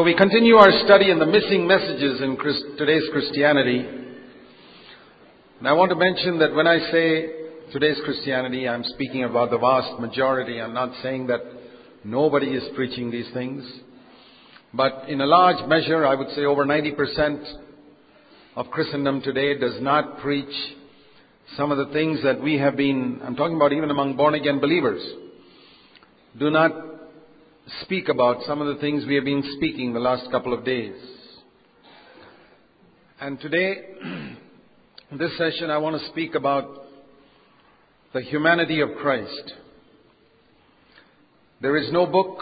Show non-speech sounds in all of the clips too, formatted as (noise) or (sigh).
So we continue our study in the missing messages in Christ, today's Christianity. And I want to mention that when I say today's Christianity, I'm speaking about the vast majority. I'm not saying that nobody is preaching these things. But in a large measure, I would say over 90% of Christendom today does not preach some of the things that we have been, I'm talking about even among born again believers, do not speak about some of the things we have been speaking the last couple of days. And today, in (clears throat) this session, I want to speak about the humanity of Christ. There is no book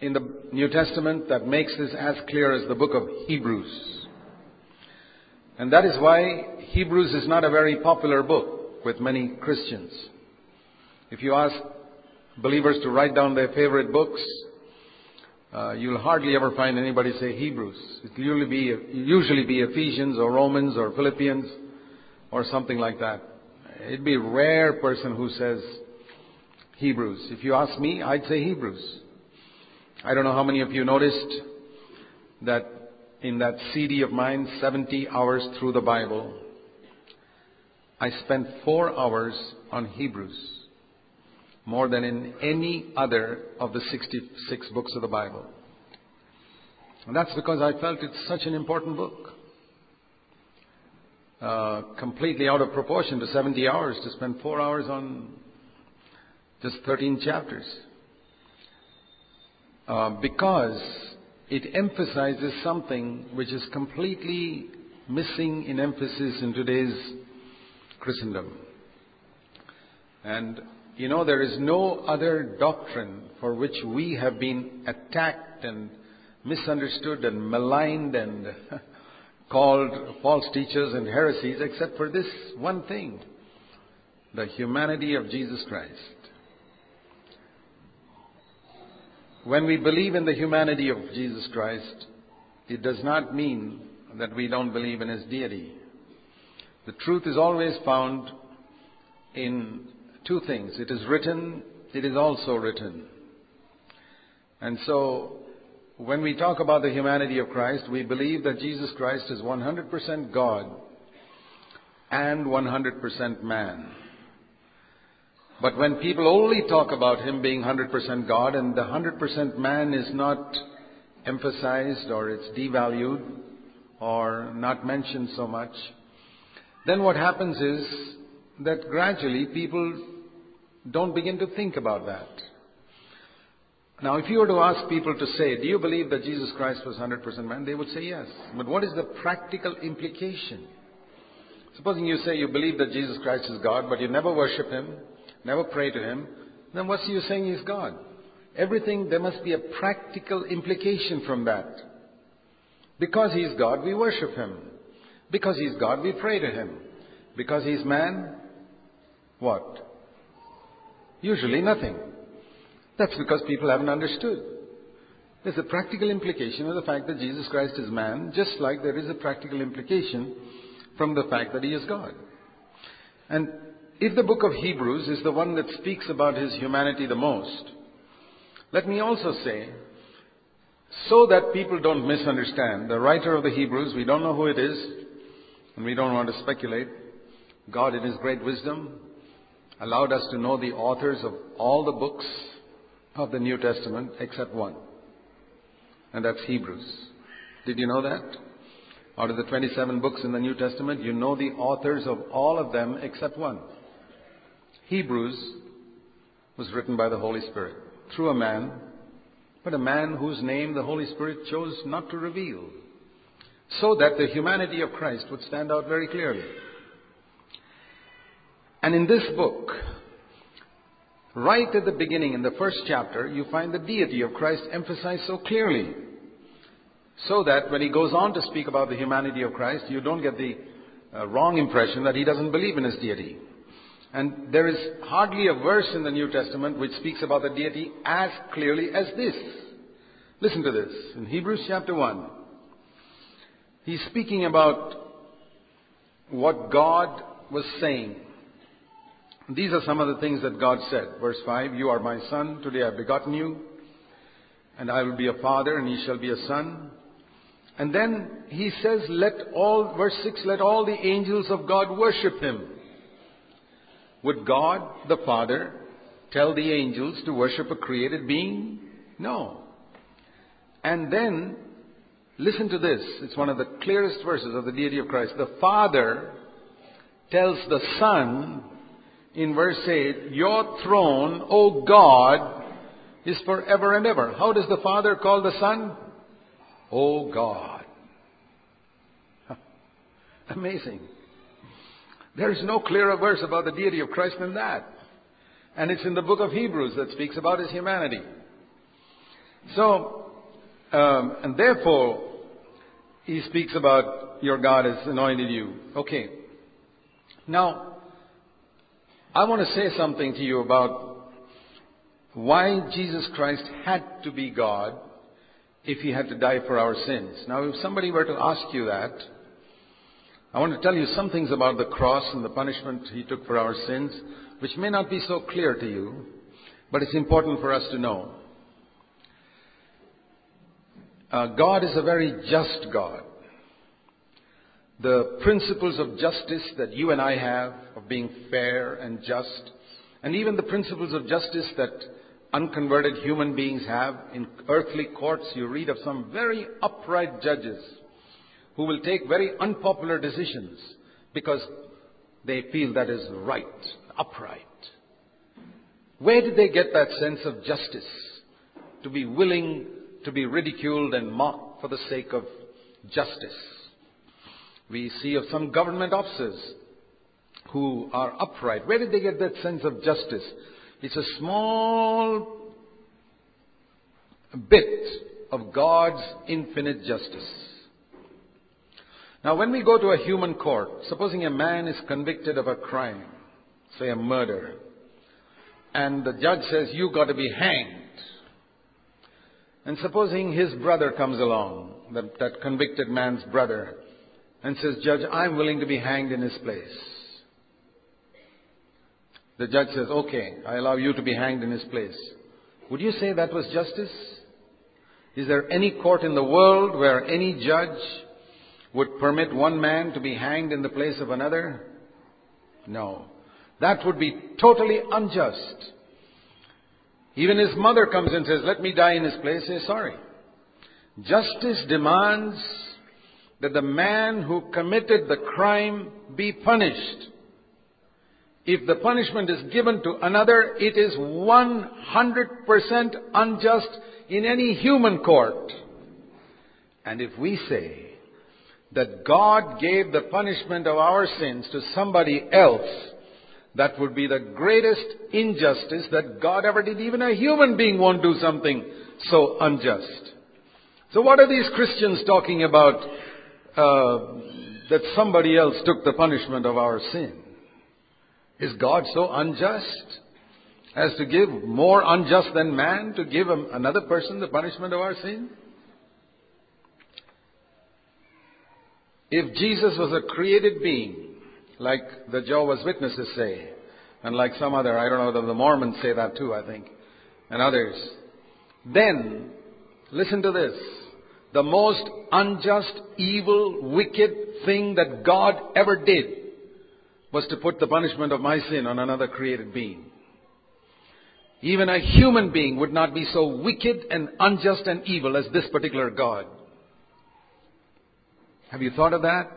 in the New Testament that makes this as clear as the book of Hebrews. And that is why Hebrews is not a very popular book with many Christians. If you ask believers to write down their favorite books, uh, you'll hardly ever find anybody say Hebrews. It will usually be, usually be Ephesians or Romans or Philippians or something like that. It'd be a rare person who says Hebrews. If you ask me, I'd say Hebrews. I don't know how many of you noticed that in that CD of mine, 70 hours through the Bible, I spent four hours on Hebrews, more than in any other of the 66 books of the Bible. And that's because I felt it's such an important book. Uh, completely out of proportion to 70 hours to spend four hours on just 13 chapters. Uh, because it emphasizes something which is completely missing in emphasis in today's Christendom. And you know, there is no other doctrine for which we have been attacked and misunderstood and maligned and (laughs) called false teachers and heresies except for this one thing the humanity of Jesus Christ. When we believe in the humanity of Jesus Christ, it does not mean that we don't believe in his deity. The truth is always found in two things. It is written, it is also written. And so, when we talk about the humanity of Christ, we believe that Jesus Christ is 100% God and 100% man. But when people only talk about him being 100% God and the 100% man is not emphasized or it's devalued or not mentioned so much, then what happens is that gradually people don't begin to think about that. Now, if you were to ask people to say, do you believe that Jesus Christ was 100% man? They would say yes. But what is the practical implication? Supposing you say you believe that Jesus Christ is God, but you never worship Him, never pray to Him, then what's you saying He's God? Everything, there must be a practical implication from that. Because He's God, we worship Him. Because He's God, we pray to Him. Because He's man, what? Usually nothing. That's because people haven't understood. There's a practical implication of the fact that Jesus Christ is man, just like there is a practical implication from the fact that He is God. And if the book of Hebrews is the one that speaks about his humanity the most, let me also say, so that people don't misunderstand, the writer of the Hebrews, we don't know who it is, and we don't want to speculate. God, in his great wisdom, allowed us to know the authors of all the books of the New Testament except one, and that's Hebrews. Did you know that? Out of the 27 books in the New Testament, you know the authors of all of them except one. Hebrews was written by the Holy Spirit through a man, but a man whose name the Holy Spirit chose not to reveal, so that the humanity of Christ would stand out very clearly. And in this book, right at the beginning, in the first chapter, you find the deity of Christ emphasized so clearly. So that when he goes on to speak about the humanity of Christ, you don't get the uh, wrong impression that he doesn't believe in his deity. And there is hardly a verse in the New Testament which speaks about the deity as clearly as this. Listen to this. In Hebrews chapter 1, he's speaking about what God was saying. These are some of the things that God said. Verse 5, You are my son, today I have begotten you. and I will be a father, and he shall be a son. And then he says, let all, verse 6, let all the angels of God worship him. Would God, the Father, tell the angels to worship a created being? No. And then, listen to this. It's one of the clearest verses of the deity of Christ. The Father tells the Son in verse 8, Your throne, O God, is forever and ever. How does the Father call the Son? O God. (laughs) Amazing. There is no clearer verse about the deity of Christ than that. And it's in the book of Hebrews that speaks about his humanity. So, um, and therefore, he speaks about your God has anointed you. Okay. Now, I want to say something to you about why Jesus Christ had to be God if he had to die for our sins. Now, if somebody were to ask you that, I want to tell you some things about the cross and the punishment he took for our sins, which may not be so clear to you, but it's important for us to know. Uh, God is a very just God. The principles of justice that you and I have, of being fair and just, and even the principles of justice that unconverted human beings have in earthly courts, you read of some very upright judges who will take very unpopular decisions because they feel that is right, upright. Where did they get that sense of justice? To be willing to be ridiculed and mocked for the sake of justice. We see of some government officers who are upright. Where did they get that sense of justice? It's a small bit of God's infinite justice. Now, when we go to a human court, supposing a man is convicted of a crime, say a murder, and the judge says, you got to be hanged. And supposing his brother comes along, that, that convicted man's brother, and says, Judge, I'm willing to be hanged in his place. The judge says, okay, I allow you to be hanged in his place. Would you say that was justice? Is there any court in the world where any judge would permit one man to be hanged in the place of another? No. That would be totally unjust. Even his mother comes and says, let me die in his place. Say, sorry. Justice demands that the man who committed the crime be punished. If the punishment is given to another, it is 100% unjust in any human court. And if we say that God gave the punishment of our sins to somebody else, that would be the greatest injustice that God ever did. Even a human being won't do something so unjust. So what are these Christians talking about uh, that somebody else took the punishment of our sin? Is God so unjust as to give more unjust than man to give another person the punishment of our sin? If Jesus was a created being, like the Jehovah's Witnesses say, and like some other, I don't know the Mormons say that too, I think, and others, then, listen to this, the most unjust, evil, wicked thing that God ever did was to put the punishment of my sin on another created being. Even a human being would not be so wicked and unjust and evil as this particular God. Have you thought of that?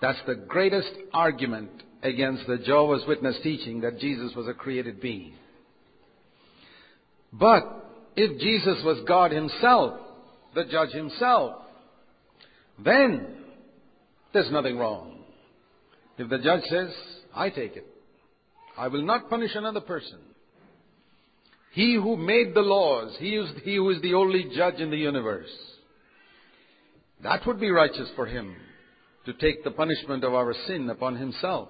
That's the greatest argument against the Jehovah's Witness teaching that Jesus was a created being. But if Jesus was God himself, the judge himself, then there's nothing wrong. If the judge says, I take it, I will not punish another person. He who made the laws, he is he who is the only judge in the universe. That would be righteous for him to take the punishment of our sin upon himself.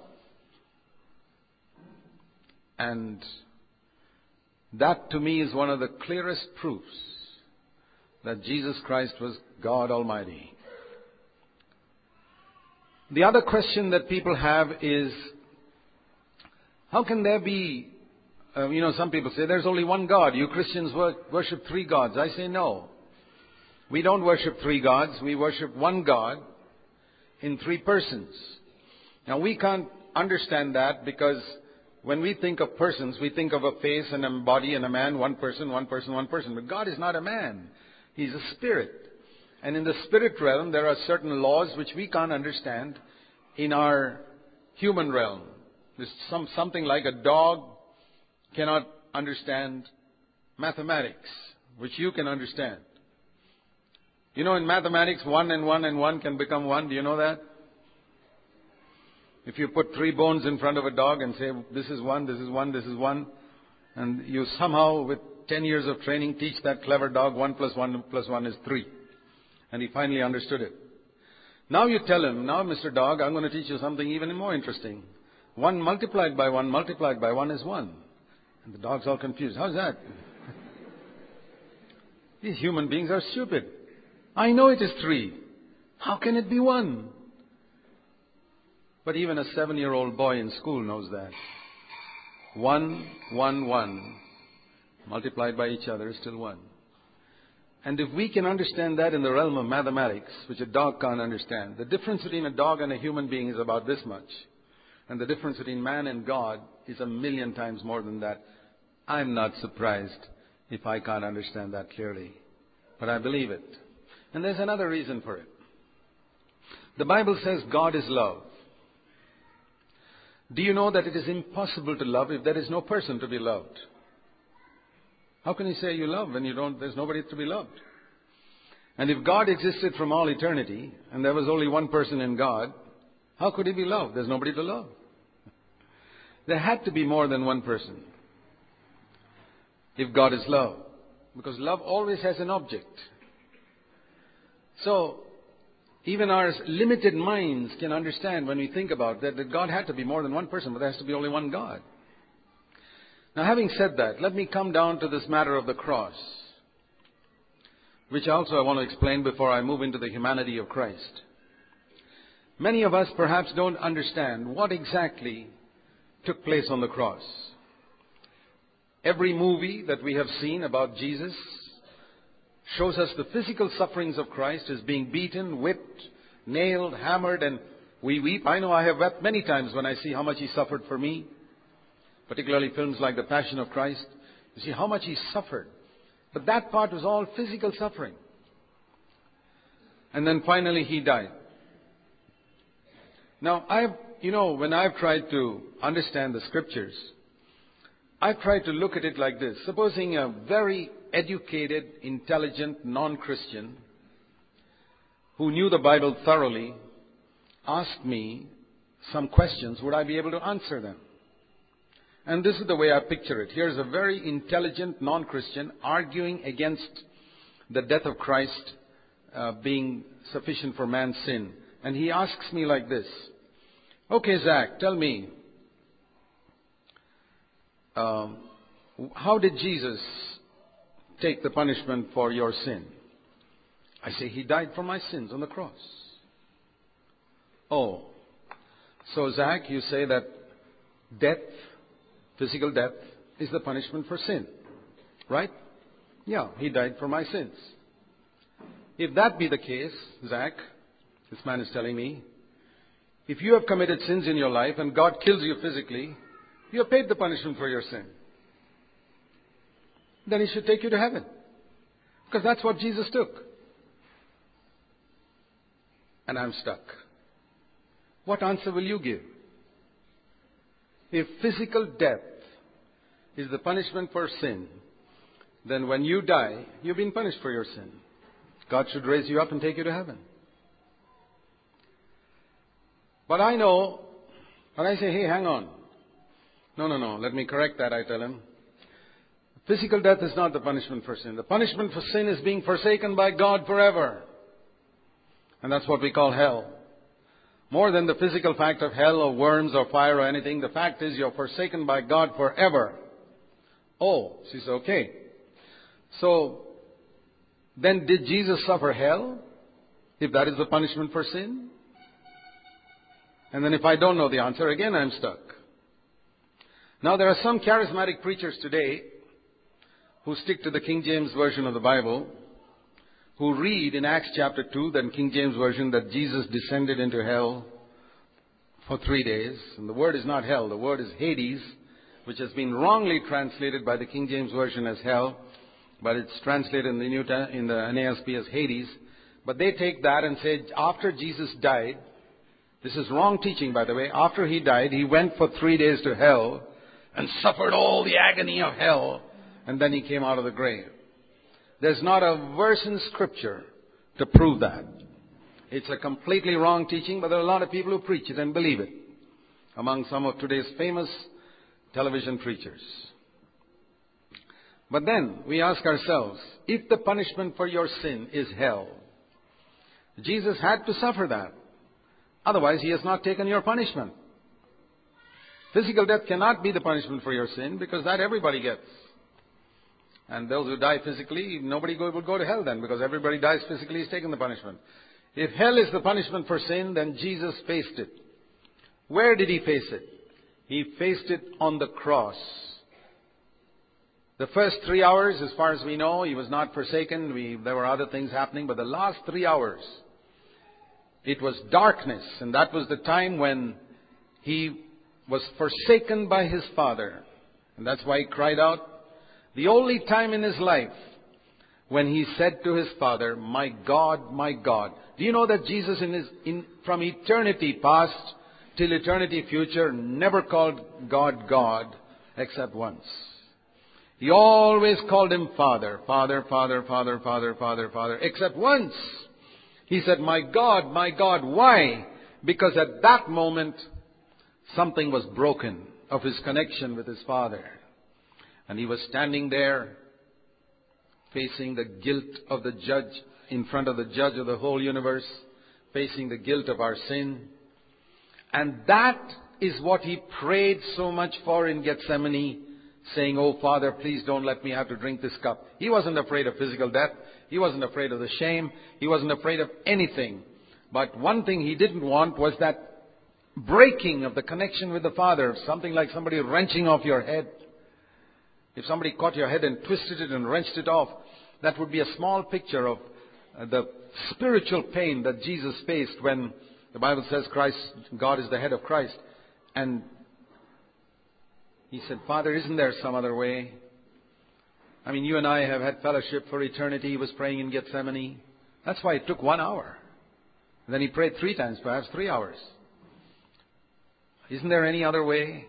And that to me is one of the clearest proofs that Jesus Christ was God Almighty. The other question that people have is, how can there be uh, you know, some people say there's only one God. You Christians worship three gods. I say no. We don't worship three gods. We worship one God in three persons. Now we can't understand that because when we think of persons, we think of a face and a body and a man, one person, one person, one person. But God is not a man. He's a spirit. And in the spirit realm, there are certain laws which we can't understand in our human realm. There's some, something like a dog cannot understand mathematics, which you can understand. You know, in mathematics, one and one and one can become one. Do you know that? If you put three bones in front of a dog and say, this is one, this is one, this is one, and you somehow, with 10 years of training, teach that clever dog one plus one plus one is three. And he finally understood it. Now you tell him, now Mr. Dog, I'm going to teach you something even more interesting. One multiplied by one multiplied by one is one. And the dog's all confused. How's that? (laughs) These human beings are stupid. I know it is three. How can it be one? But even a seven year old boy in school knows that. One, one, one, multiplied by each other is still one. And if we can understand that in the realm of mathematics, which a dog can't understand, the difference between a dog and a human being is about this much. And the difference between man and God is a million times more than that. I'm not surprised if I can't understand that clearly. But I believe it. And there's another reason for it. The Bible says God is love. Do you know that it is impossible to love if there is no person to be loved? How can you say you love when you don't, there's nobody to be loved? And if God existed from all eternity, and there was only one person in God, how could he be loved? There's nobody to love. There had to be more than one person. If God is love. Because love always has an object. So, even our limited minds can understand when we think about that, that God had to be more than one person, but there has to be only one God. Now, having said that, let me come down to this matter of the cross, which also I want to explain before I move into the humanity of Christ. Many of us perhaps don't understand what exactly took place on the cross. Every movie that we have seen about Jesus shows us the physical sufferings of Christ as being beaten, whipped, nailed, hammered, and we weep. I know I have wept many times when I see how much He suffered for me, particularly films like The Passion of Christ. You see how much He suffered. But that part was all physical suffering. And then finally He died. Now, I've, you know, when I've tried to understand the scriptures, I've tried to look at it like this. Supposing a very educated, intelligent, non-Christian who knew the Bible thoroughly asked me some questions, would I be able to answer them? And this is the way I picture it. Here's a very intelligent non-Christian arguing against the death of Christ uh, being sufficient for man's sin. And he asks me like this. Okay, Zach, tell me, um, how did Jesus take the punishment for your sin? I say, He died for my sins on the cross. Oh, so Zach, you say that death, physical death, is the punishment for sin, right? Yeah, He died for my sins. If that be the case, Zach, this man is telling me, if you have committed sins in your life and God kills you physically, you have paid the punishment for your sin then He should take you to heaven. Because that's what Jesus took. And I'm stuck. What answer will you give? If physical death is the punishment for sin, then when you die, you've been punished for your sin. God should raise you up and take you to heaven. But I know, but I say, hey, hang on. No, no, no, let me correct that, I tell him. Physical death is not the punishment for sin. The punishment for sin is being forsaken by God forever. And that's what we call hell. More than the physical fact of hell or worms or fire or anything, the fact is you're forsaken by God forever. Oh, she says, okay. So, then did Jesus suffer hell? If that is the punishment for sin? And then if I don't know the answer, again I'm stuck. Now there are some charismatic preachers today who stick to the King James Version of the Bible, who read in Acts chapter 2, the King James Version, that Jesus descended into hell for three days. And the word is not hell, the word is Hades, which has been wrongly translated by the King James Version as hell, but it's translated in the, New, in the NASB as Hades. But they take that and say, after Jesus died, this is wrong teaching, by the way. After he died, he went for three days to hell and suffered all the agony of hell, and then he came out of the grave. There's not a verse in Scripture to prove that. It's a completely wrong teaching, but there are a lot of people who preach it and believe it. Among some of today's famous television preachers. But then we ask ourselves, if the punishment for your sin is hell, Jesus had to suffer that. Otherwise, he has not taken your punishment. Physical death cannot be the punishment for your sin because that everybody gets. And those who die physically, nobody will go to hell then because everybody dies physically, he's taken the punishment. If hell is the punishment for sin, then Jesus faced it. Where did he face it? He faced it on the cross. The first three hours, as far as we know, he was not forsaken. We, there were other things happening, but the last three hours, it was darkness, and that was the time when he was forsaken by his Father. And that's why he cried out. The only time in his life when he said to his Father, My God, my God. Do you know that Jesus his, in, from eternity past till eternity future never called God God except once? He always called him Father, Father, Father, Father, Father, Father, Father, except once. He said, My God, my God, why? Because at that moment, something was broken of his connection with his Father. And he was standing there facing the guilt of the judge in front of the judge of the whole universe, facing the guilt of our sin. And that is what he prayed so much for in Gethsemane, saying, Oh Father, please don't let me have to drink this cup. He wasn't afraid of physical death. He wasn't afraid of the shame. He wasn't afraid of anything. But one thing he didn't want was that breaking of the connection with the Father, something like somebody wrenching off your head. If somebody caught your head and twisted it and wrenched it off, that would be a small picture of uh, the spiritual pain that Jesus faced when the Bible says Christ, God is the head of Christ. And he said, Father, isn't there some other way? I mean, you and I have had fellowship for eternity. He was praying in Gethsemane. That's why it took one hour. And then he prayed three times, perhaps three hours. Isn't there any other way?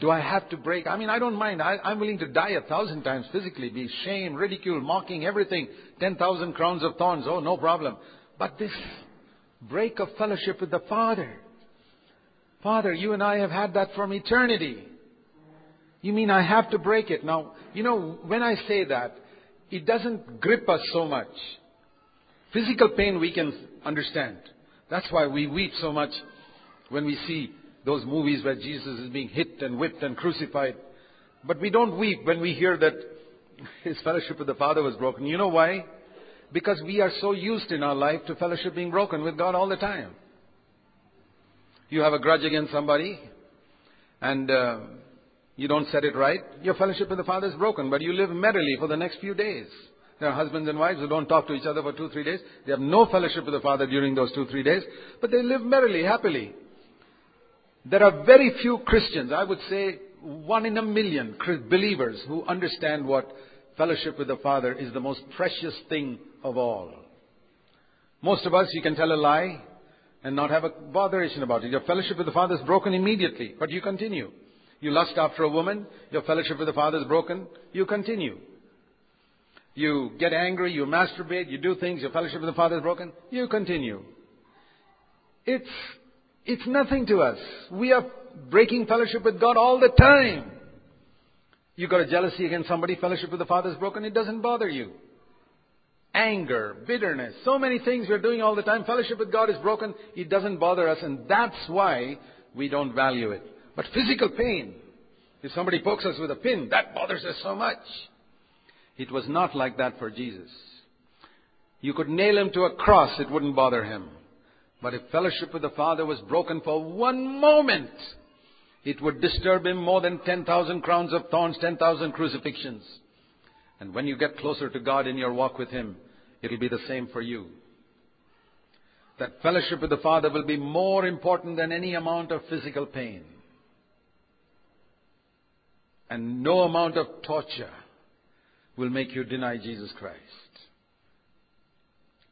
Do I have to break? I mean, I don't mind. I, am willing to die a thousand times physically, be shamed, ridiculed, mocking, everything. Ten thousand crowns of thorns. Oh, no problem. But this break of fellowship with the Father. Father, you and I have had that from eternity. You mean I have to break it? Now, you know, when I say that, it doesn't grip us so much. Physical pain we can understand. That's why we weep so much when we see those movies where Jesus is being hit and whipped and crucified. But we don't weep when we hear that (laughs) his fellowship with the Father was broken. You know why? Because we are so used in our life to fellowship being broken with God all the time. You have a grudge against somebody, and uh, you don't set it right, your fellowship with the Father is broken, but you live merrily for the next few days. There are husbands and wives who don't talk to each other for two, three days. They have no fellowship with the Father during those two, three days, but they live merrily, happily. There are very few Christians, I would say one in a million believers who understand what fellowship with the Father is the most precious thing of all. Most of us, you can tell a lie and not have a botheration about it. Your fellowship with the Father is broken immediately, but you continue. You lust after a woman, your fellowship with the Father is broken, you continue. You get angry, you masturbate, you do things, your fellowship with the Father is broken, you continue. It's, it's nothing to us. We are breaking fellowship with God all the time. You got a jealousy against somebody, fellowship with the Father is broken, it doesn't bother you. Anger, bitterness, so many things we're doing all the time. Fellowship with God is broken, it doesn't bother us, and that's why we don't value it. But physical pain, if somebody pokes us with a pin, that bothers us so much. It was not like that for Jesus. You could nail him to a cross, it wouldn't bother him. But if fellowship with the Father was broken for one moment, It would disturb him more than 10,000 crowns of thorns, 10,000 crucifixions. And when you get closer to God in your walk with Him, it'll be the same for you. That fellowship with the Father will be more important than any amount of physical pain. And no amount of torture will make you deny Jesus Christ.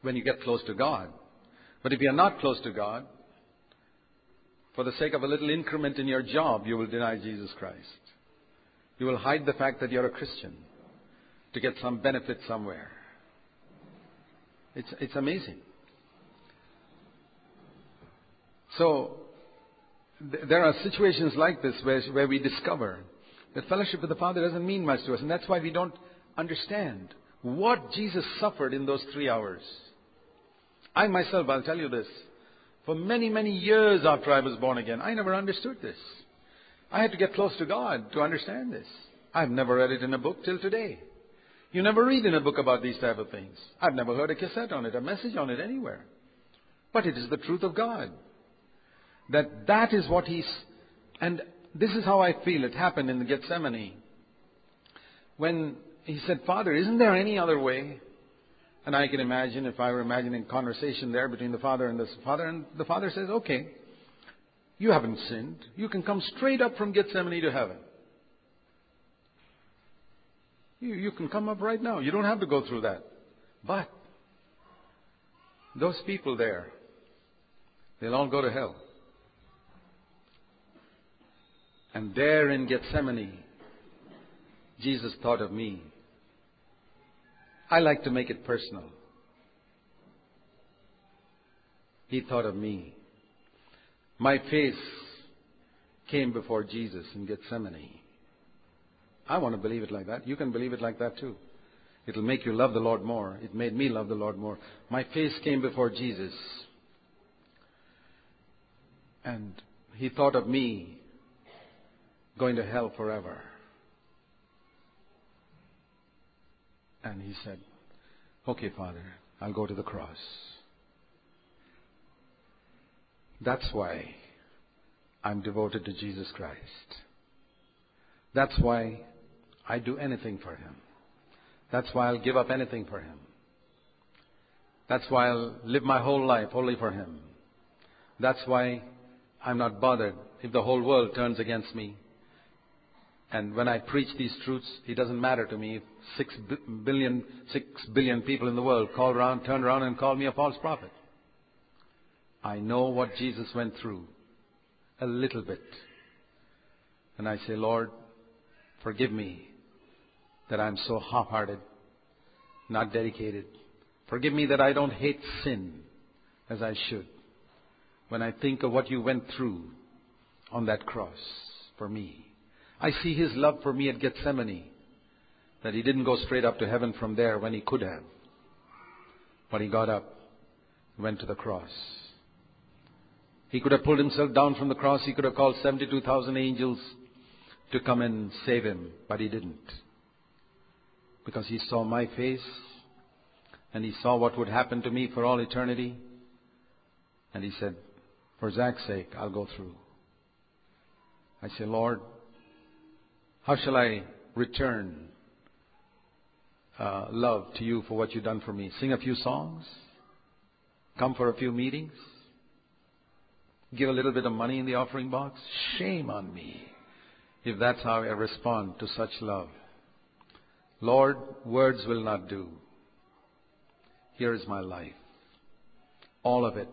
When you get close to God. But if you are not close to God, for the sake of a little increment in your job, you will deny Jesus Christ. You will hide the fact that you're a Christian to get some benefit somewhere. It's, it's amazing. So, th- there are situations like this where, where we discover that fellowship with the Father doesn't mean much to us, and that's why we don't understand what Jesus suffered in those three hours. I myself, I'll tell you this, for many, many years after I was born again, I never understood this. I had to get close to God to understand this. I've never read it in a book till today. You never read in a book about these type of things. I've never heard a cassette on it, a message on it anywhere. But it is the truth of God. That that is what he's, and this is how I feel it happened in the Gethsemane. When he said, Father, isn't there any other way? And I can imagine if I were imagining conversation there between the father and the father, and the father says, Okay, you haven't sinned. You can come straight up from Gethsemane to heaven. You, can come up right now. You don't have to go through that. But those people there, they'll all go to hell. And there in Gethsemane, Jesus thought of me. I like to make it personal. He thought of me. My face came before Jesus in Gethsemane. I want to believe it like that. You can believe it like that too. It'll make you love the Lord more. It made me love the Lord more. My face came before Jesus. And he thought of me going to hell forever. And he said, Okay, Father, I'll go to the cross. That's why I'm devoted to Jesus Christ. That's why I do anything for Him. That's why I'll give up anything for Him. That's why I'll live my whole life only for Him. That's why I'm not bothered if the whole world turns against me. And when I preach these truths, it doesn't matter to me if six billion, six billion people in the world call around, turn around and call me a false prophet. I know what Jesus went through a little bit. And I say, Lord, forgive me that I'm so half-hearted, not dedicated. Forgive me that I don't hate sin as I should. When I think of what you went through on that cross for me. I see his love for me at Gethsemane. That he didn't go straight up to heaven from there when he could have. But he got up, went to the cross. He could have pulled himself down from the cross. He could have called 72,000 angels to come and save him, but he didn't. Because he saw my face and he saw what would happen to me for all eternity. And he said, For Zach's sake, I'll go through. I say, Lord, how shall I return uh, love to you for what you've done for me? Sing a few songs? Come for a few meetings? Give a little bit of money in the offering box? Shame on me if that's how I respond to such love. Lord, words will not do. Here is my life. All of it.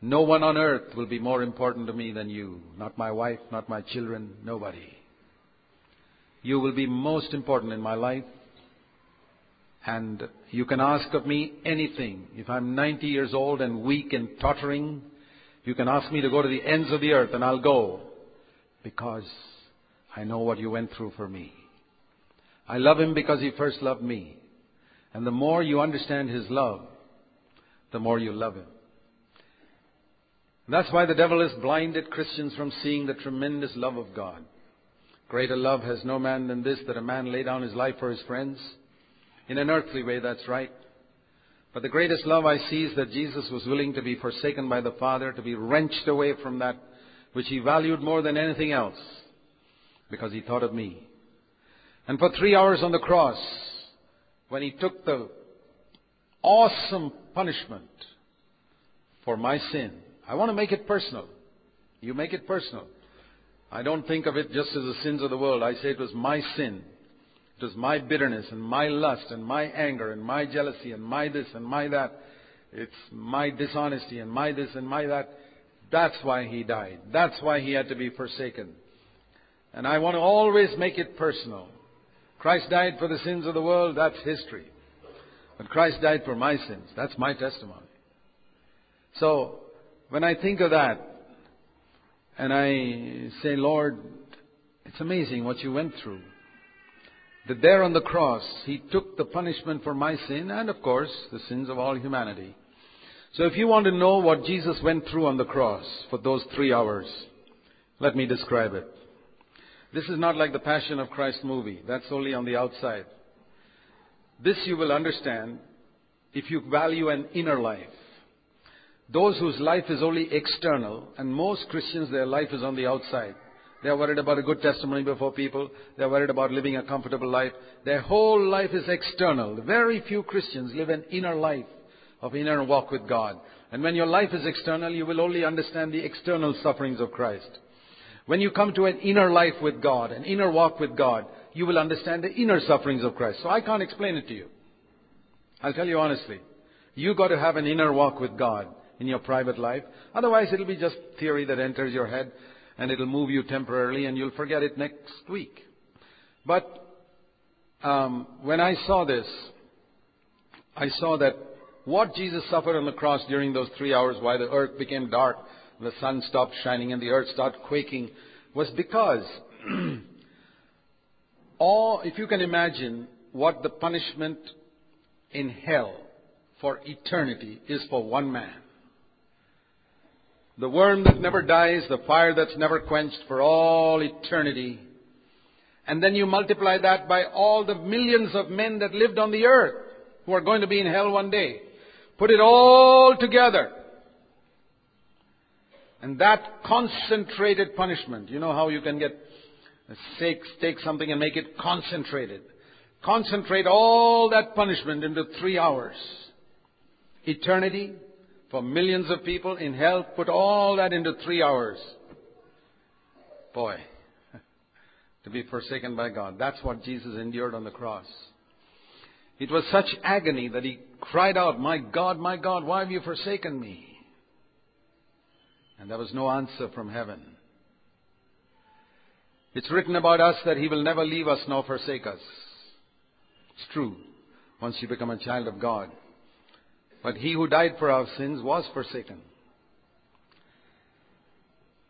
No one on earth will be more important to me than you. Not my wife, not my children, nobody. You will be most important in my life. And you can ask of me anything. If I'm 90 years old and weak and tottering, you can ask me to go to the ends of the earth and I'll go. Because I know what you went through for me. I love him because he first loved me. And the more you understand his love, the more you love him. That's why the devil has blinded Christians from seeing the tremendous love of God. Greater love has no man than this, that a man lay down his life for his friends. In an earthly way, that's right. But the greatest love I see is that Jesus was willing to be forsaken by the Father, to be wrenched away from that which he valued more than anything else because he thought of me. And for three hours on the cross, when he took the awesome punishment for my sin, I want to make it personal. You make it personal. I don't think of it just as the sins of the world. I say it was my sin. It was my bitterness and my lust and my anger and my jealousy and my this and my that. It's my dishonesty and my this and my that. That's why he died. That's why he had to be forsaken. And I want to always make it personal. Christ died for the sins of the world, that's history. But Christ died for my sins, that's my testimony. So, when I think of that, and I say, Lord, it's amazing what you went through. That there on the cross, He took the punishment for my sin and, of course, the sins of all humanity. So if you want to know what Jesus went through on the cross for those three hours, let me describe it. This is not like the Passion of Christ movie. That's only on the outside. This you will understand if you value an inner life. Those whose life is only external, and most Christians, their life is on the outside. They're worried about a good testimony before people. They're worried about living a comfortable life. Their whole life is external. Very few Christians live an inner life of inner walk with God. And when your life is external, you will only understand the external sufferings of Christ. When you come to an inner life with God, an inner walk with God, you will understand the inner sufferings of Christ. So I can't explain it to you. I'll tell you honestly. You've got to have an inner walk with God in your private life. Otherwise, it'll be just theory that enters your head and it'll move you temporarily and you'll forget it next week. But um, when I saw this, I saw that what Jesus suffered on the cross during those three hours why the earth became dark, the sun stopped shining and the earth started quaking, was because (clears throat) all, if you can imagine what the punishment in hell for eternity is for one man the worm that never dies, the fire that's never quenched for all eternity. And then you multiply that by all the millions of men that lived on the earth who are going to be in hell one day. Put it all together. And that concentrated punishment, you know how you can get take, take something and make it concentrated. Concentrate all that punishment into three hours. Eternity, for millions of people in hell, put all that into three hours. Boy, (laughs) to be forsaken by God. That's what Jesus endured on the cross. It was such agony that he cried out, My God, my God, why have you forsaken me? And there was no answer from heaven. It's written about us that he will never leave us nor forsake us. It's true once you become a child of God. But he who died for our sins was forsaken.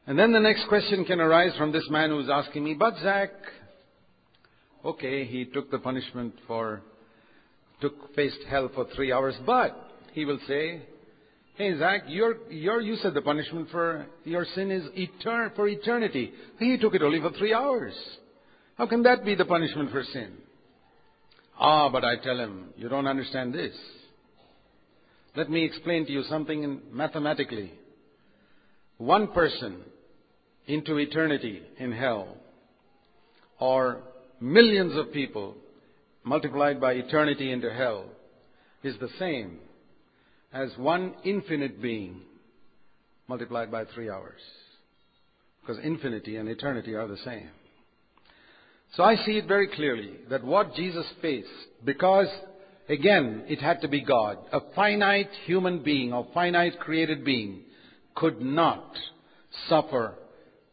And then the next question can arise from this man who's asking me, but Zach, okay, he took the punishment for, took, faced hell for three hours, but he will say, hey Zach, your, your, you said the punishment for your sin is etern- for eternity. He took it only for three hours. How can that be the punishment for sin? Ah, but I tell him, you don't understand this. Let me explain to you something mathematically. One person into eternity in hell, or millions of people multiplied by eternity into hell, is the same as one infinite being multiplied by three hours. Because infinity and eternity are the same. So I see it very clearly that what Jesus faced, because Again, it had to be God. A finite human being, a finite created being, could not suffer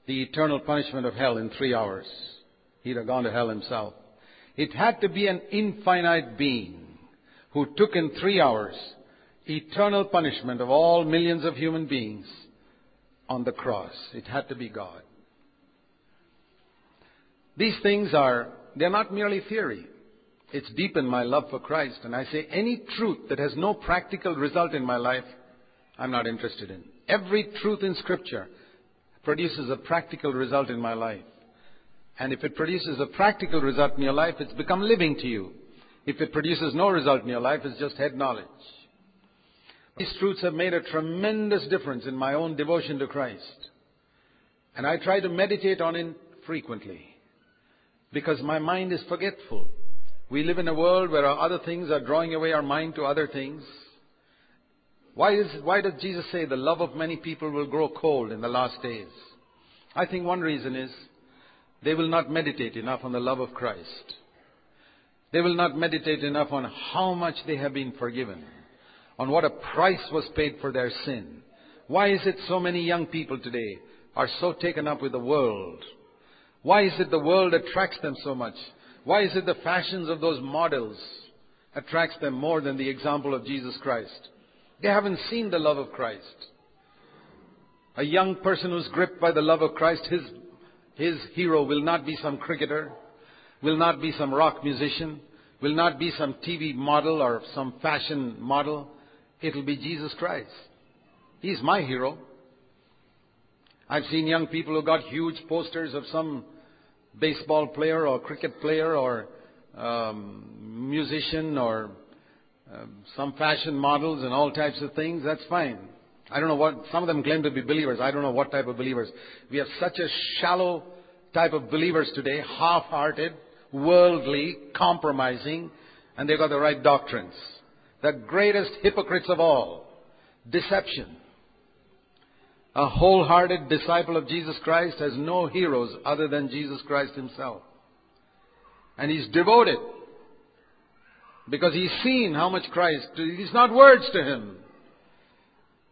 the eternal punishment of hell in three hours. He'd have gone to hell himself. It had to be an infinite being who took in three hours eternal punishment of all millions of human beings on the cross. It had to be God. These things are, they're not merely theory. It's deepened my love for Christ. And I say any truth that has no practical result in my life, I'm not interested in. Every truth in Scripture produces a practical result in my life. And if it produces a practical result in your life, it's become living to you. If it produces no result in your life, it's just head knowledge. These truths have made a tremendous difference in my own devotion to Christ. And I try to meditate on it frequently because my mind is forgetful. We live in a world where other things are drawing away our mind to other things. Why, is, why does Jesus say the love of many people will grow cold in the last days? I think one reason is they will not meditate enough on the love of Christ. They will not meditate enough on how much they have been forgiven, on what a price was paid for their sin. Why is it so many young people today are so taken up with the world? Why is it the world attracts them so much? Why is it the fashions of those models attracts them more than the example of Jesus Christ? They haven't seen the love of Christ. A young person who's gripped by the love of Christ, his, his hero will not be some cricketer, will not be some rock musician, will not be some TV model or some fashion model. It'll be Jesus Christ. He's my hero. I've seen young people who got huge posters of some baseball player or cricket player or um, musician or um, some fashion models and all types of things. That's fine. I don't know what, some of them claim to be believers. I don't know what type of believers. We have such a shallow type of believers today, half-hearted, worldly, compromising, and they've got the right doctrines. The greatest hypocrites of all. Deception. A wholehearted disciple of Jesus Christ has no heroes other than Jesus Christ himself. And he's devoted because he's seen how much Christ, it's not words to him.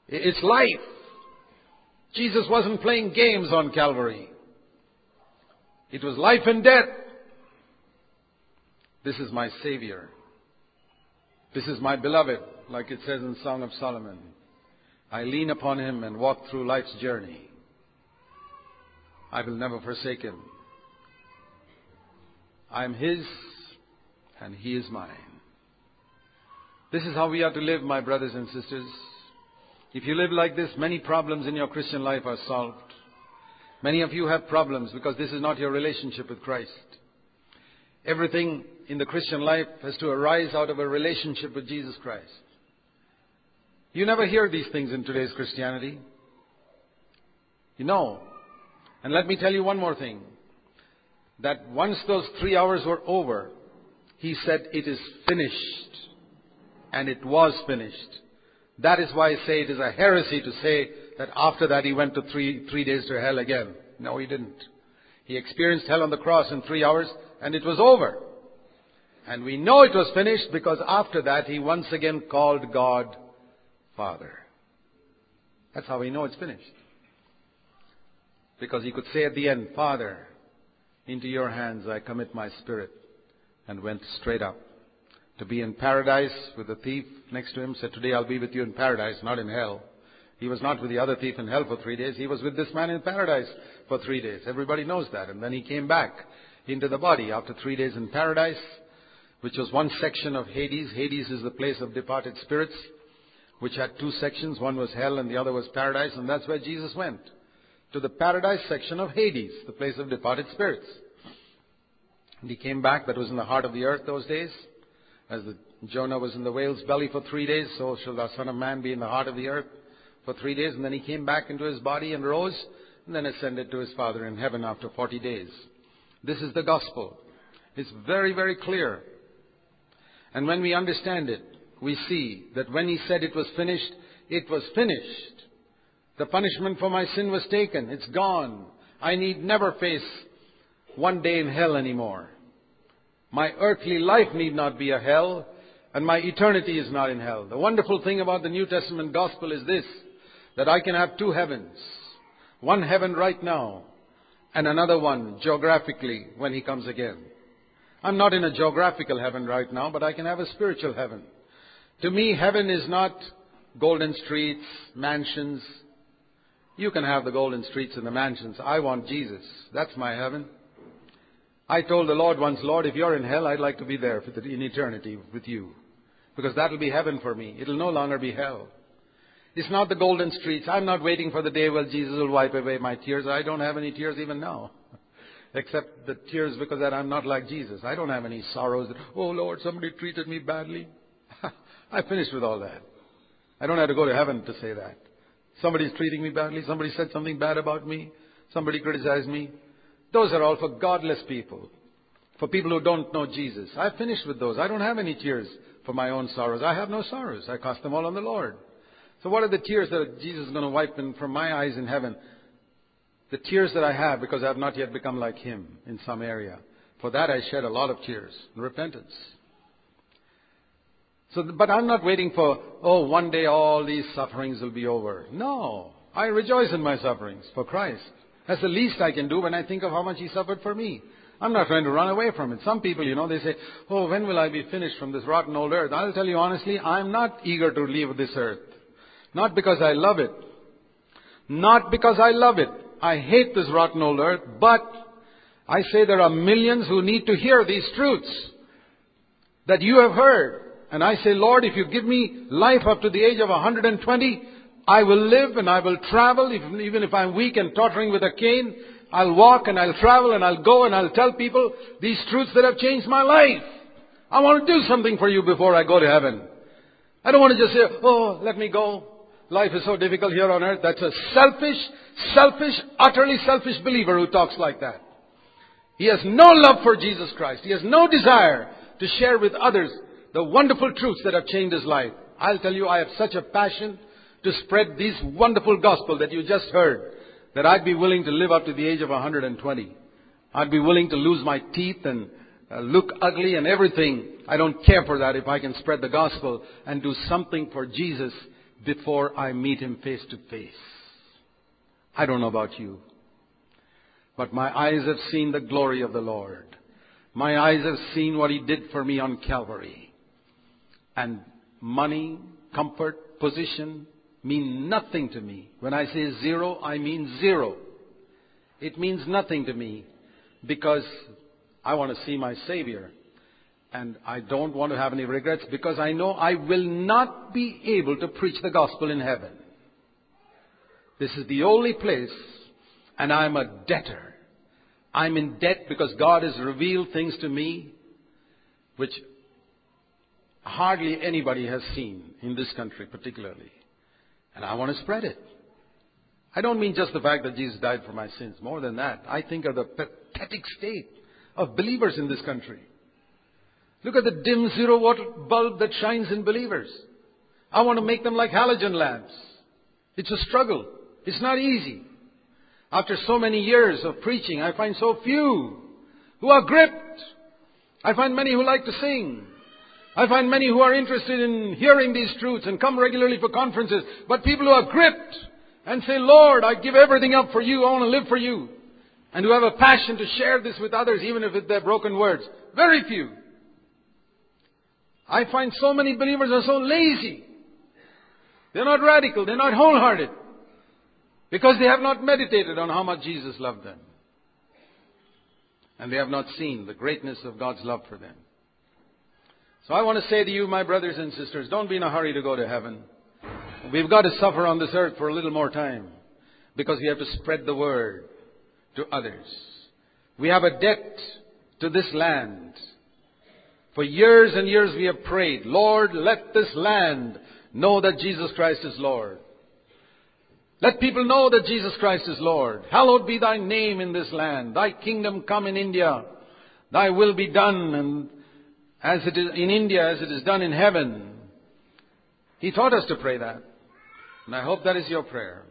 It's life. Jesus wasn't playing games on Calvary. It was life and death. This is my Savior. This is my beloved, like it says in Song of Solomon. I lean upon him and walk through life's journey. I will never forsake him. I am his and he is mine. This is how we are to live, my brothers and sisters. If you live like this, many problems in your Christian life are solved. Many of you have problems because this is not your relationship with Christ. Everything in the Christian life has to arise out of a relationship with Jesus Christ. You never hear these things in today's Christianity. You know. And let me tell you one more thing. That once those three hours were over, he said, It is finished. And it was finished. That is why I say it is a heresy to say that after that he went to three, three days to hell again. No, he didn't. He experienced hell on the cross in three hours and it was over. And we know it was finished because after that he once again called God Father. That's how we know it's finished. Because he could say at the end, Father, into your hands I commit my spirit, and went straight up. To be in paradise with the thief next to him, said, Today I'll be with you in paradise, not in hell. He was not with the other thief in hell for three days. He was with this man in paradise for three days. Everybody knows that. And then he came back into the body after three days in paradise, which was one section of Hades. Hades is the place of departed spirits which had two sections. One was hell and the other was paradise, and that's where Jesus went. To the paradise section of Hades, the place of departed spirits. And he came back, that was in the heart of the earth those days. As the, Jonah was in the whale's belly for three days, so shall the Son of Man be in the heart of the earth for three days. And then he came back into his body and rose, and then ascended to his Father in heaven after 40 days. This is the gospel. It's very, very clear. And when we understand it, we see that when he said it was finished, it was finished. The punishment for my sin was taken. It's gone. I need never face one day in hell anymore. My earthly life need not be a hell, and my eternity is not in hell. The wonderful thing about the New Testament gospel is this, that I can have two heavens. One heaven right now, and another one geographically when he comes again. I'm not in a geographical heaven right now, but I can have a spiritual heaven. To me, heaven is not golden streets, mansions. You can have the golden streets and the mansions. I want Jesus. That's my heaven. I told the Lord once, Lord, if you're in hell, I'd like to be there in eternity with you. Because that'll be heaven for me. It'll no longer be hell. It's not the golden streets. I'm not waiting for the day when Jesus will wipe away my tears. I don't have any tears even now. Except the tears because that I'm not like Jesus. I don't have any sorrows. That, oh Lord, somebody treated me badly. (laughs) I finished with all that. I don't have to go to heaven to say that. Somebody's treating me badly. Somebody said something bad about me. Somebody criticized me. Those are all for godless people. For people who don't know Jesus. I've finished with those. I don't have any tears for my own sorrows. I have no sorrows. I cast them all on the Lord. So what are the tears that Jesus is going to wipe in from my eyes in heaven? The tears that I have because I have not yet become like Him in some area. For that I shed a lot of tears and repentance. So, but I'm not waiting for, oh, one day all these sufferings will be over. No. I rejoice in my sufferings for Christ. That's the least I can do when I think of how much He suffered for me. I'm not trying to run away from it. Some people, you know, they say, oh, when will I be finished from this rotten old earth? I'll tell you honestly, I'm not eager to leave this earth. Not because I love it. Not because I love it. I hate this rotten old earth, but I say there are millions who need to hear these truths that you have heard. And I say, Lord, if you give me life up to the age of 120, I will live and I will travel, even if I'm weak and tottering with a cane. I'll walk and I'll travel and I'll go and I'll tell people these truths that have changed my life. I want to do something for you before I go to heaven. I don't want to just say, oh, let me go. Life is so difficult here on earth. That's a selfish, selfish, utterly selfish believer who talks like that. He has no love for Jesus Christ. He has no desire to share with others the wonderful truths that have changed his life. I'll tell you, I have such a passion to spread this wonderful gospel that you just heard that I'd be willing to live up to the age of 120. I'd be willing to lose my teeth and uh, look ugly and everything. I don't care for that if I can spread the gospel and do something for Jesus before I meet him face to face. I don't know about you, but my eyes have seen the glory of the Lord. My eyes have seen what he did for me on Calvary. And money, comfort, position mean nothing to me. When I say zero, I mean zero. It means nothing to me because I want to see my Savior. And I don't want to have any regrets because I know I will not be able to preach the gospel in heaven. This is the only place, and I'm a debtor. I'm in debt because God has revealed things to me which hardly anybody has seen in this country particularly. And I want to spread it. I don't mean just the fact that Jesus died for my sins. More than that, I think of the pathetic state of believers in this country. Look at the dim zero watt bulb that shines in believers. I want to make them like halogen lamps. It's a struggle. It's not easy. After so many years of preaching, I find so few who are gripped. I find many who like to sing. I find many who are interested in hearing these truths and come regularly for conferences, but people who are gripped and say, Lord, I give everything up for you, I want to live for you. And who have a passion to share this with others, even if it's their broken words. Very few. I find so many believers are so lazy. They're not radical, they're not wholehearted. Because they have not meditated on how much Jesus loved them. And they have not seen the greatness of God's love for them. So I want to say to you, my brothers and sisters, don't be in a hurry to go to heaven. We've got to suffer on this earth for a little more time because we have to spread the word to others. We have a debt to this land. For years and years we have prayed, Lord, let this land know that Jesus Christ is Lord. Let people know that Jesus Christ is Lord. Hallowed be thy name in this land. Thy kingdom come in India. Thy will be done and as it is in India as it is done in heaven. He taught us to pray that. And I hope that is your prayer.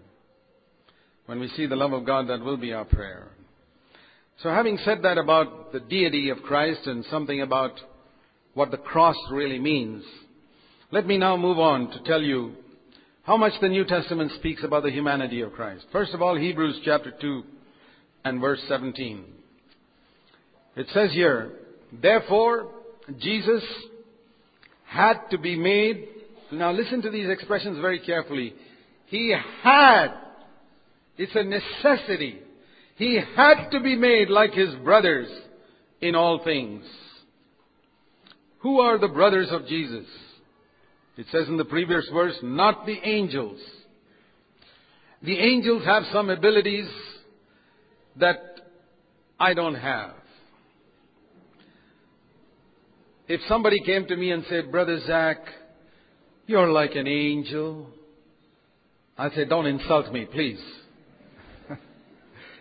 When we see the love of God, that will be our prayer. So having said that about the deity of Christ and something about what the cross really means, let me now move on to tell you how much the New Testament speaks about the humanity of Christ. First of all, Hebrews chapter 2 and verse 17. It says here, Therefore, Jesus had to be made. Now listen to these expressions very carefully. He had. It's a necessity. He had to be made like his brothers in all things. Who are the brothers of Jesus? It says in the previous verse, not the angels. The angels have some abilities that I don't have. If somebody came to me and said, Brother Zac, you're like an angel, I'd say, don't insult me, please. (laughs)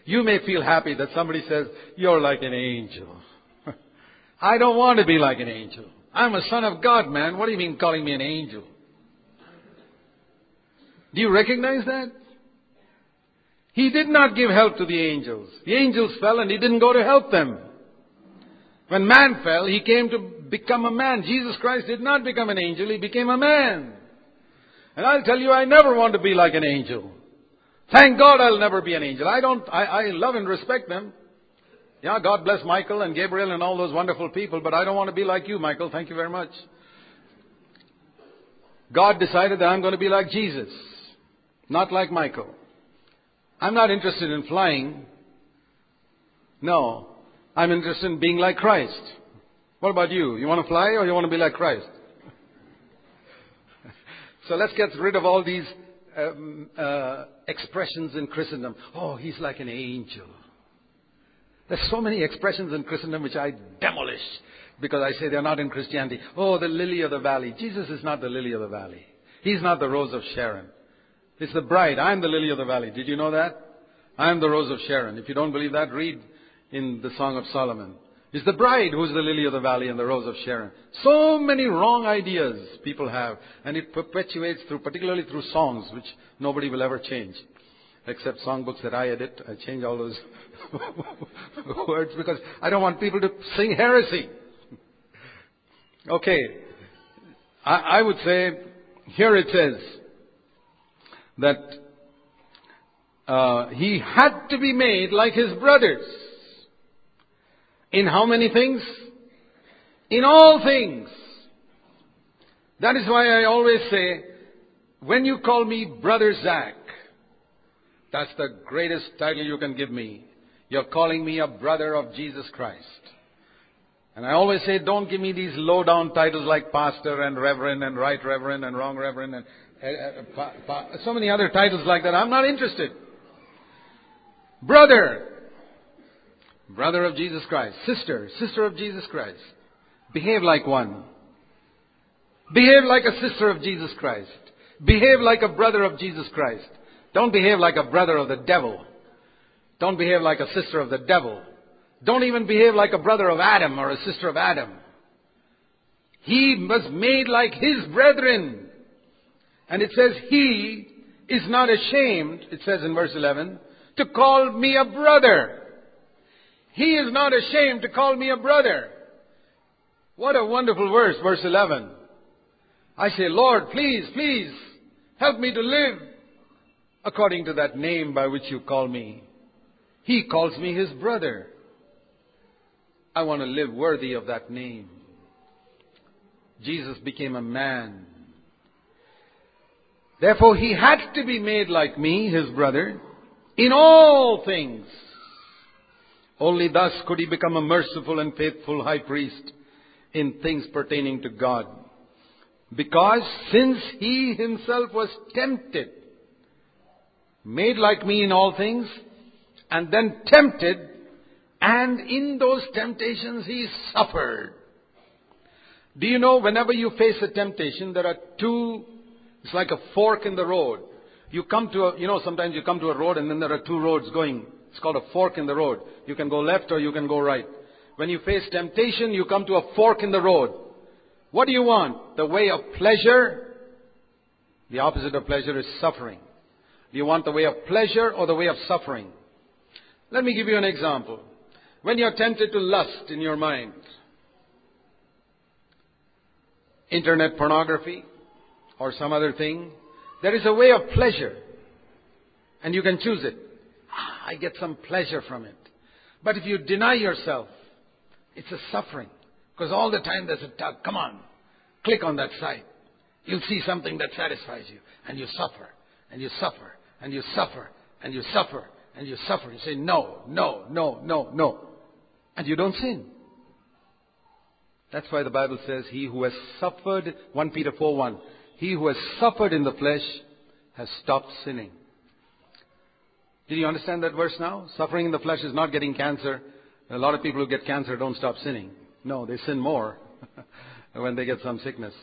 You may feel happy that somebody says, You're like an angel. I don't want to be like an angel. I'm a son of God, man. What do you mean calling me an angel? Do you recognize that? He did not give help to the angels. The angels fell and he didn't go to help them. When man fell, he came to become a man. Jesus Christ did not become an angel, he became a man. And I'll tell you, I never want to be like an angel. Thank God I'll never be an angel. I don't, I, I love and respect them. Yeah, God bless Michael and Gabriel and all those wonderful people, but I don't want to be like you, Michael. Thank you very much. God decided that I'm going to be like Jesus, not like Michael. I'm not interested in flying. No. I'm interested in being like Christ. What about you? You want to fly or you want to be like Christ? (laughs) so let's get rid of all these um, uh, expressions in Christendom. Oh, he's like an angel. There's so many expressions in Christendom which I demolish because I say they're not in Christianity. Oh, the lily of the valley. Jesus is not the lily of the valley. He's not the rose of Sharon. It's the bride. I'm the lily of the valley. Did you know that? I'm the rose of Sharon. If you don't believe that, read in the Song of Solomon. It's the bride who's the lily of the valley and the rose of Sharon. So many wrong ideas people have, and it perpetuates through, particularly through songs, which nobody will ever change. Except songbooks that I edit, I change all those (laughs) words because I don't want people to sing heresy. Okay. I, I would say, here it says that uh, he had to be made like his brothers. In how many things? In all things. That is why I always say, when you call me Brother Zac, that's the greatest title you can give me. You're calling me a brother of Jesus Christ. And I always say, don't give me these low down titles like pastor and reverend and right reverend and wrong reverend and uh, uh, pa, pa, so many other titles like that. I'm not interested. Brother, brother of Jesus Christ. Sister, sister of Jesus Christ. Behave like one. Behave like a sister of Jesus Christ. Behave like a brother of Jesus Christ. Don't behave like a brother of the devil. Don't behave like a sister of the devil. Don't even behave like a brother of Adam or a sister of Adam. He was made like his brethren. And it says, He is not ashamed, it says in verse 11, to call me a brother. He is not ashamed to call me a brother. What a wonderful verse, verse 11. I say, Lord, please, please, help me to live according to that name by which you call me. He calls me his brother. I want to live worthy of that name. Jesus became a man. Therefore, he had to be made like me, his brother, in all things. Only thus could he become a merciful and faithful high priest in things pertaining to God. Because since he himself was tempted, made like me in all things, and then tempted, and in those temptations he suffered. Do you know whenever you face a temptation, there are two, it's like a fork in the road. You come to a, you know, sometimes you come to a road and then there are two roads going. It's called a fork in the road. You can go left or you can go right. When you face temptation, you come to a fork in the road. What do you want? The way of pleasure? The opposite of pleasure is suffering. You want the way of pleasure or the way of suffering? Let me give you an example. When you're tempted to lust in your mind, internet pornography or some other thing, there is a way of pleasure. And you can choose it. Ah, I get some pleasure from it. But if you deny yourself, it's a suffering. Because all the time there's a tug. Come on, click on that site. You'll see something that satisfies you. And you suffer. And you suffer. And you suffer. And you suffer. And you suffer. You say, no, no, no, no, no. And you don't sin. That's why the Bible says, He who has suffered, 1 Peter 4 1, he who has suffered in the flesh has stopped sinning. Did you understand that verse now? Suffering in the flesh is not getting cancer. A lot of people who get cancer don't stop sinning. No, they sin more (laughs) when they get some sickness.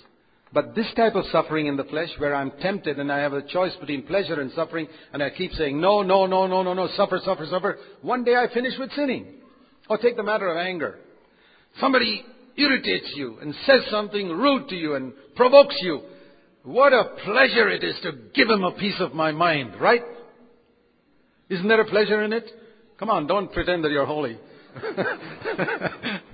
But this type of suffering in the flesh, where I'm tempted and I have a choice between pleasure and suffering, and I keep saying, no, no, no, no, no, no, suffer, suffer, suffer, one day I finish with sinning. Or take the matter of anger. Somebody irritates you and says something rude to you and provokes you. What a pleasure it is to give him a piece of my mind, right? Isn't there a pleasure in it? Come on, don't pretend that you're holy. (laughs)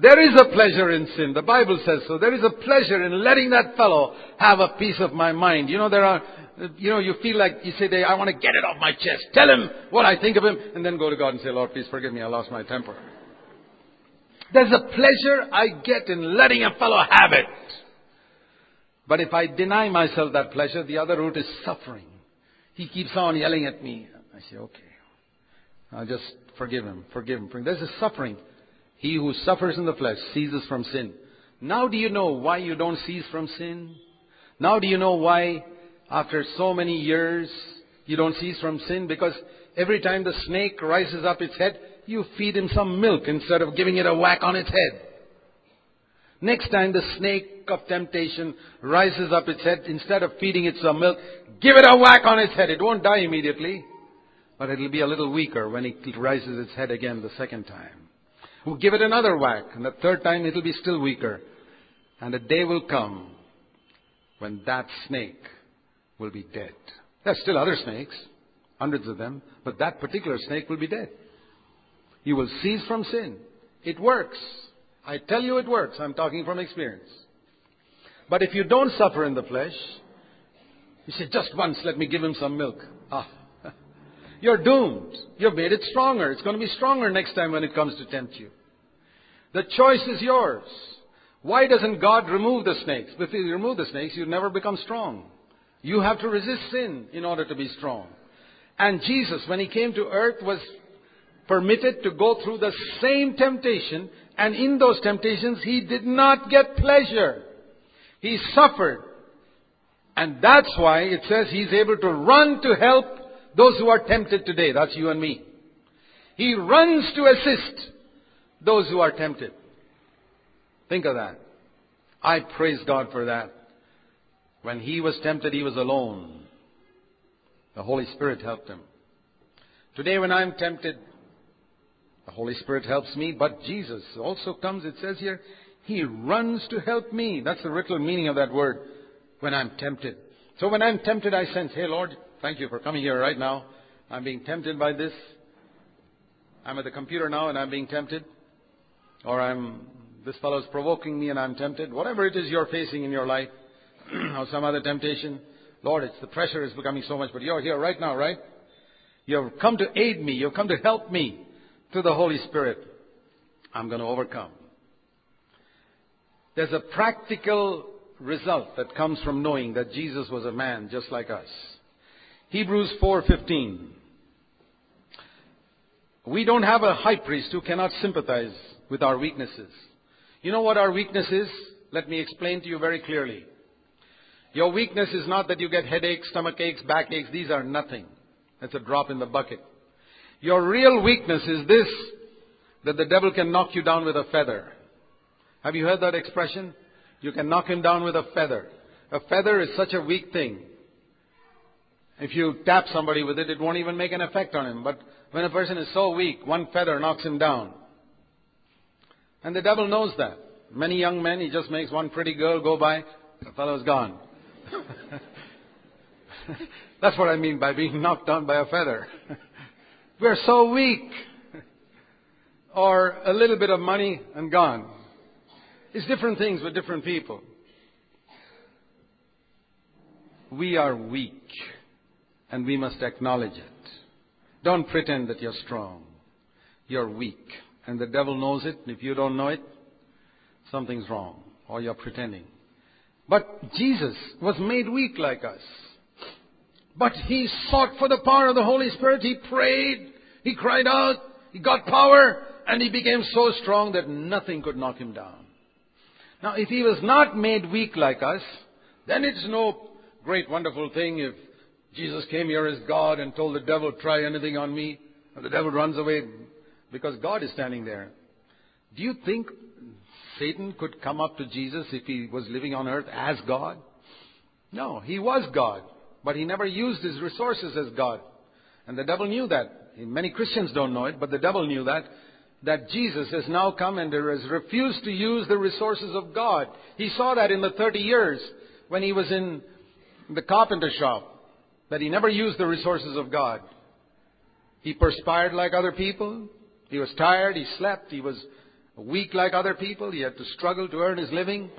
there is a pleasure in sin. The Bible says so. There is a pleasure in letting that fellow have a piece of my mind. You know, there are, you know, you feel like, you say, I want to get it off my chest. Tell him what I think of him, and then go to God and say, Lord, please forgive me, I lost my temper. There's a pleasure I get in letting a fellow have it. But if I deny myself that pleasure, the other route is suffering. He keeps on yelling at me. I say, okay, I'll just forgive him, forgive him. There's a suffering. He who suffers in the flesh ceases from sin. Now do you know why you don't cease from sin? Now do you know why after so many years you don't cease from sin? Because every time the snake rises up its head, you feed him some milk instead of giving it a whack on its head. Next time the snake of temptation rises up its head, instead of feeding it some milk, give it a whack on its head. It won't die immediately, but it'll be a little weaker when it raises its head again the second time. We'll give it another whack, and the third time it'll be still weaker. And a day will come when that snake will be dead. There's still other snakes, hundreds of them, but that particular snake will be dead. You will cease from sin. It works. I tell you it works. I'm talking from experience. But if you don't suffer in the flesh, you say, just once, let me give him some milk. Ah, you're doomed. You've made it stronger. It's going to be stronger next time when it comes to tempt you. The choice is yours. Why doesn't God remove the snakes? If He remove the snakes, you never become strong. You have to resist sin in order to be strong. And Jesus, when He came to earth, was permitted to go through the same temptation, and in those temptations he did not get pleasure. He suffered. And that's why it says he's able to run to help those who are tempted today. That's you and me. He runs to assist those who are tempted. Think of that. I praise God for that. When he was tempted, he was alone. The Holy Spirit helped him. Today, when I'm tempted, the Holy Spirit helps me, but Jesus also comes, it says here, He runs to help me. That's the literal meaning of that word, when I'm tempted. So when I'm tempted, I sense, hey Lord, thank you for coming here right now. I'm being tempted by this. I'm at the computer now and I'm being tempted. Or I'm, this fellow's provoking me and I'm tempted. Whatever it is you're facing in your life, (clears throat) or some other temptation, Lord, it's the pressure is becoming so much, but you're here right now, right? You've come to aid me. You've come to help me through the Holy Spirit, I'm going to overcome. There's a practical result that comes from knowing that Jesus was a man just like us. Hebrews 4:15. We don't have a high priest who cannot sympathize with our weaknesses. You know what our weakness is? Let me explain to you very clearly. Your weakness is not that you get headaches, stomach aches, back aches. These are nothing. That's a drop in the bucket. Your real weakness is this, that the devil can knock you down with a feather. Have you heard that expression? You can knock him down with a feather. A feather is such a weak thing. If you tap somebody with it, it won't even make an effect on him. But when a person is so weak, one feather knocks him down. And the devil knows that. Many young men, he just makes one pretty girl go by, the fellow's gone. (laughs) That's what I mean by being knocked down by a feather. (laughs) We're so weak. or a little bit of money and gone. It's different things with different people. We are weak and we must acknowledge it. Don't pretend that you're strong. You're weak. And the devil knows it. And if you don't know it, something's wrong or you're pretending. But Jesus was made weak like us. But he sought for the power of the Holy Spirit. He prayed. He cried out. He got power. And he became so strong that nothing could knock him down. Now, if he was not made weak like us, then it's no great wonderful thing if Jesus came here as God and told the devil, try anything on me, and the devil runs away because God is standing there. Do you think Satan could come up to Jesus if he was living on earth as God? No, he was God, but he never used his resources as God. And the devil knew that. Many Christians don't know it, but the devil knew that. That Jesus has now come and has refused to use the resources of God. He saw that in the 30 years when he was in the carpenter shop, that he never used the resources of God. He perspired like other people. He was tired. He slept. He was weak like other people. He had to struggle to earn his living.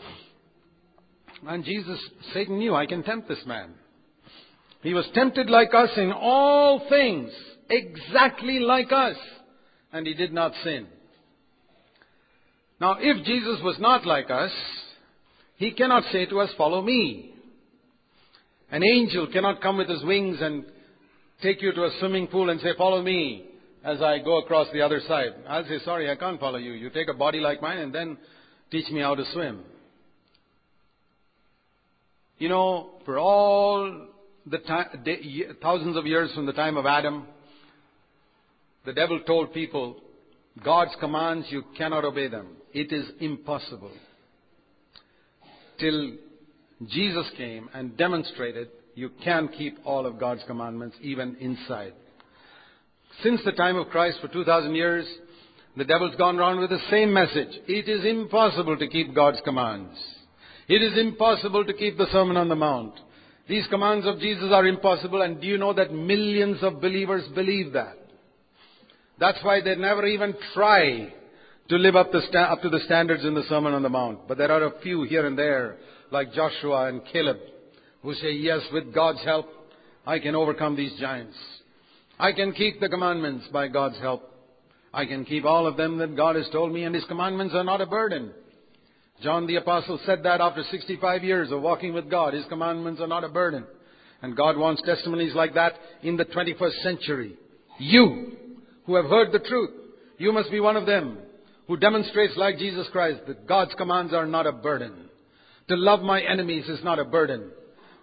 And Jesus, Satan knew, I can tempt this man. He was tempted like us in all things, exactly like us, and he did not sin. Now, if Jesus was not like us, he cannot say to us, Follow me. An angel cannot come with his wings and take you to a swimming pool and say, Follow me as I go across the other side. I'll say, Sorry, I can't follow you. You take a body like mine and then teach me how to swim. You know, for all the time, thousands of years from the time of Adam, the devil told people, God's commands, you cannot obey them. It is impossible. Till Jesus came and demonstrated you can keep all of God's commandments even inside. Since the time of Christ for 2,000 years, the devil's gone around with the same message. It is impossible to keep God's commands. It is impossible to keep the Sermon on the Mount. These commands of Jesus are impossible, and do you know that millions of believers believe that? That's why they never even try to live up, sta- up to the standards in the Sermon on the Mount. But there are a few here and there, like Joshua and Caleb, who say, Yes, with God's help, I can overcome these giants. I can keep the commandments by God's help. I can keep all of them that God has told me, and His commandments are not a burden. John the Apostle said that after 65 years of walking with God, His commandments are not a burden. And God wants testimonies like that in the 21st century. You, who have heard the truth, you must be one of them who demonstrates like Jesus Christ that God's commands are not a burden. To love my enemies is not a burden.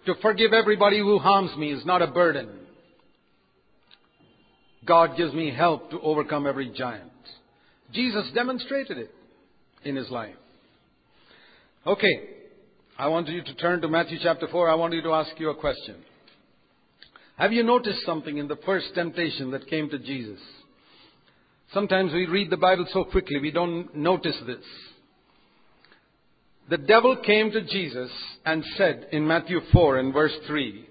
To forgive everybody who harms me is not a burden. God gives me help to overcome every giant. Jesus demonstrated it in his life. Okay. I want you to turn to Matthew chapter 4. I want you to ask you a question. Have you noticed something in the first temptation that came to Jesus? Sometimes we read the Bible so quickly we don't notice this. The devil came to Jesus and said in Matthew 4 and verse 3,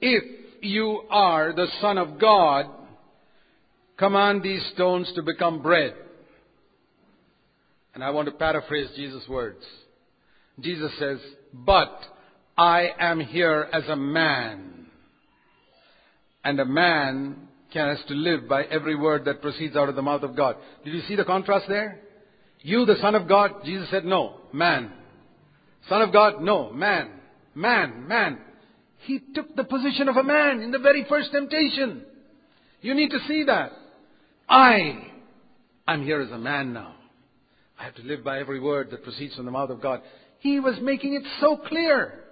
If you are the Son of God, command these stones to become bread. And I want to paraphrase Jesus' words. Jesus says, But I am here as a man. And a man has to live by every word that proceeds out of the mouth of God. Did you see the contrast there? You, the Son of God, Jesus said, No, man. Son of God, no, man. Man, man. He took the position of a man in the very first temptation. You need to see that. I, I'm here as a man now. I have to live by every word that proceeds from the mouth of God. He was making it so clear.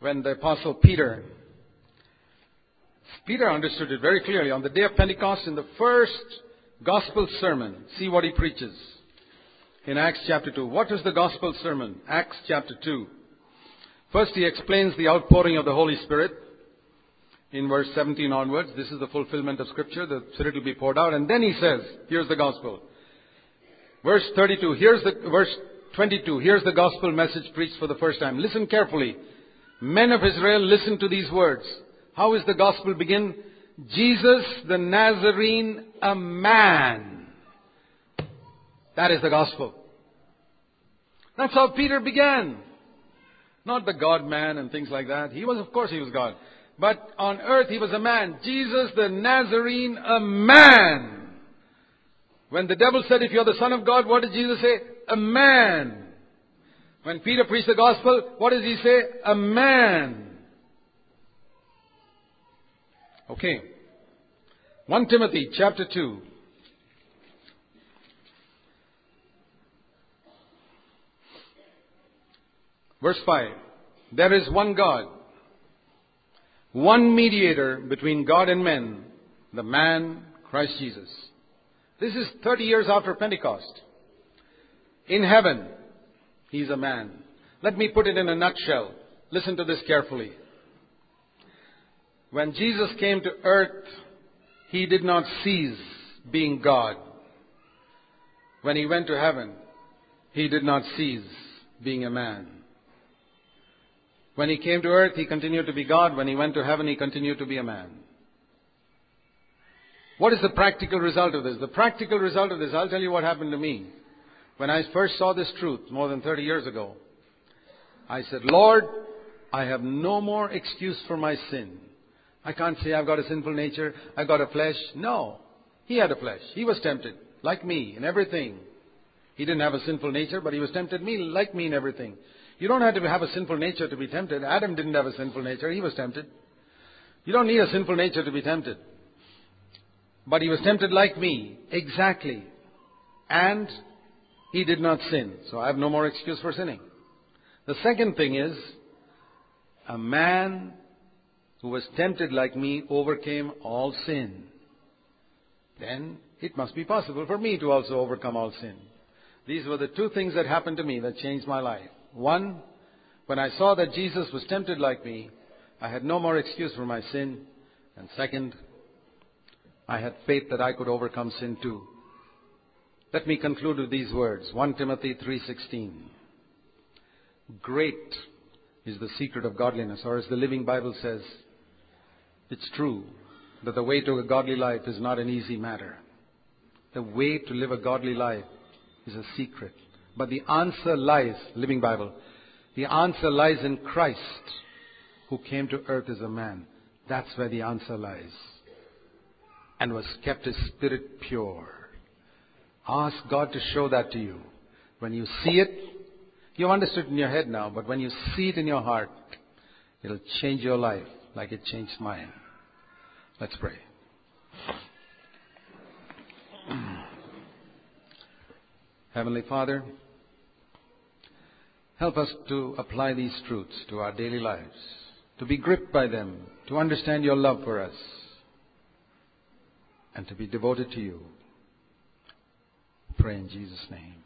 When the apostle Peter, Peter understood it very clearly on the day of Pentecost in the first gospel sermon. See what he preaches in Acts chapter 2. What is the gospel sermon? Acts chapter 2. First he explains the outpouring of the Holy Spirit in verse 17 onwards. This is the fulfillment of scripture. The Spirit will be poured out. And then he says, here's the gospel. Verse 32, here's the, verse 22, here's the gospel message preached for the first time. Listen carefully. Men of Israel, listen to these words. How is the gospel begin? Jesus the Nazarene, a man. That is the gospel. That's how Peter began. Not the God man and things like that. He was, of course, he was God. But on earth he was a man. Jesus the Nazarene, a man. When the devil said, if you're the son of God, what did Jesus say? A man. When Peter preached the gospel, what does he say? A man. Okay. 1 Timothy chapter 2. Verse 5. There is one God, one mediator between God and men, the man Christ Jesus This is 30 years after Pentecost. In heaven, he's a man. Let me put it in a nutshell. Listen to this carefully. When Jesus came to earth, he did not cease being God. When he went to heaven, he did not cease being a man. When he came to earth, he continued to be God. When he went to heaven, he continued to be a man. What is the practical result of this? The practical result of this, I'll tell you what happened to me. When I first saw this truth more than 30 years ago, I said, Lord, I have no more excuse for my sin. I can't say I've got a sinful nature, I've got a flesh. No. He had a flesh. He was tempted, like me, in everything. He didn't have a sinful nature, but he was tempted me, like me in everything. You don't have to have a sinful nature to be tempted. Adam didn't have a sinful nature, he was tempted. You don't need a sinful nature to be tempted. But he was tempted like me, exactly. And he did not sin. So I have no more excuse for sinning. The second thing is, a man who was tempted like me overcame all sin. Then it must be possible for me to also overcome all sin. These were the two things that happened to me that changed my life. One, when I saw that Jesus was tempted like me, I had no more excuse for my sin. And second, I had faith that I could overcome sin too. Let me conclude with these words. 1 Timothy 3:16. Great is the secret of godliness, or as the Living Bible says, it's true that the way to a godly life is not an easy matter. The way to live a godly life is a secret. But the answer lies, Living Bible, the answer lies in Christ, who came to earth as a man. That's where the answer lies. And was kept his spirit pure. Ask God to show that to you. When you see it, you've understood in your head now, but when you see it in your heart, it'll change your life like it changed mine. Let's pray. Heavenly Father, help us to apply these truths to our daily lives, to be gripped by them, to understand your love for us, and to be devoted to you. Pray in Jesus' name.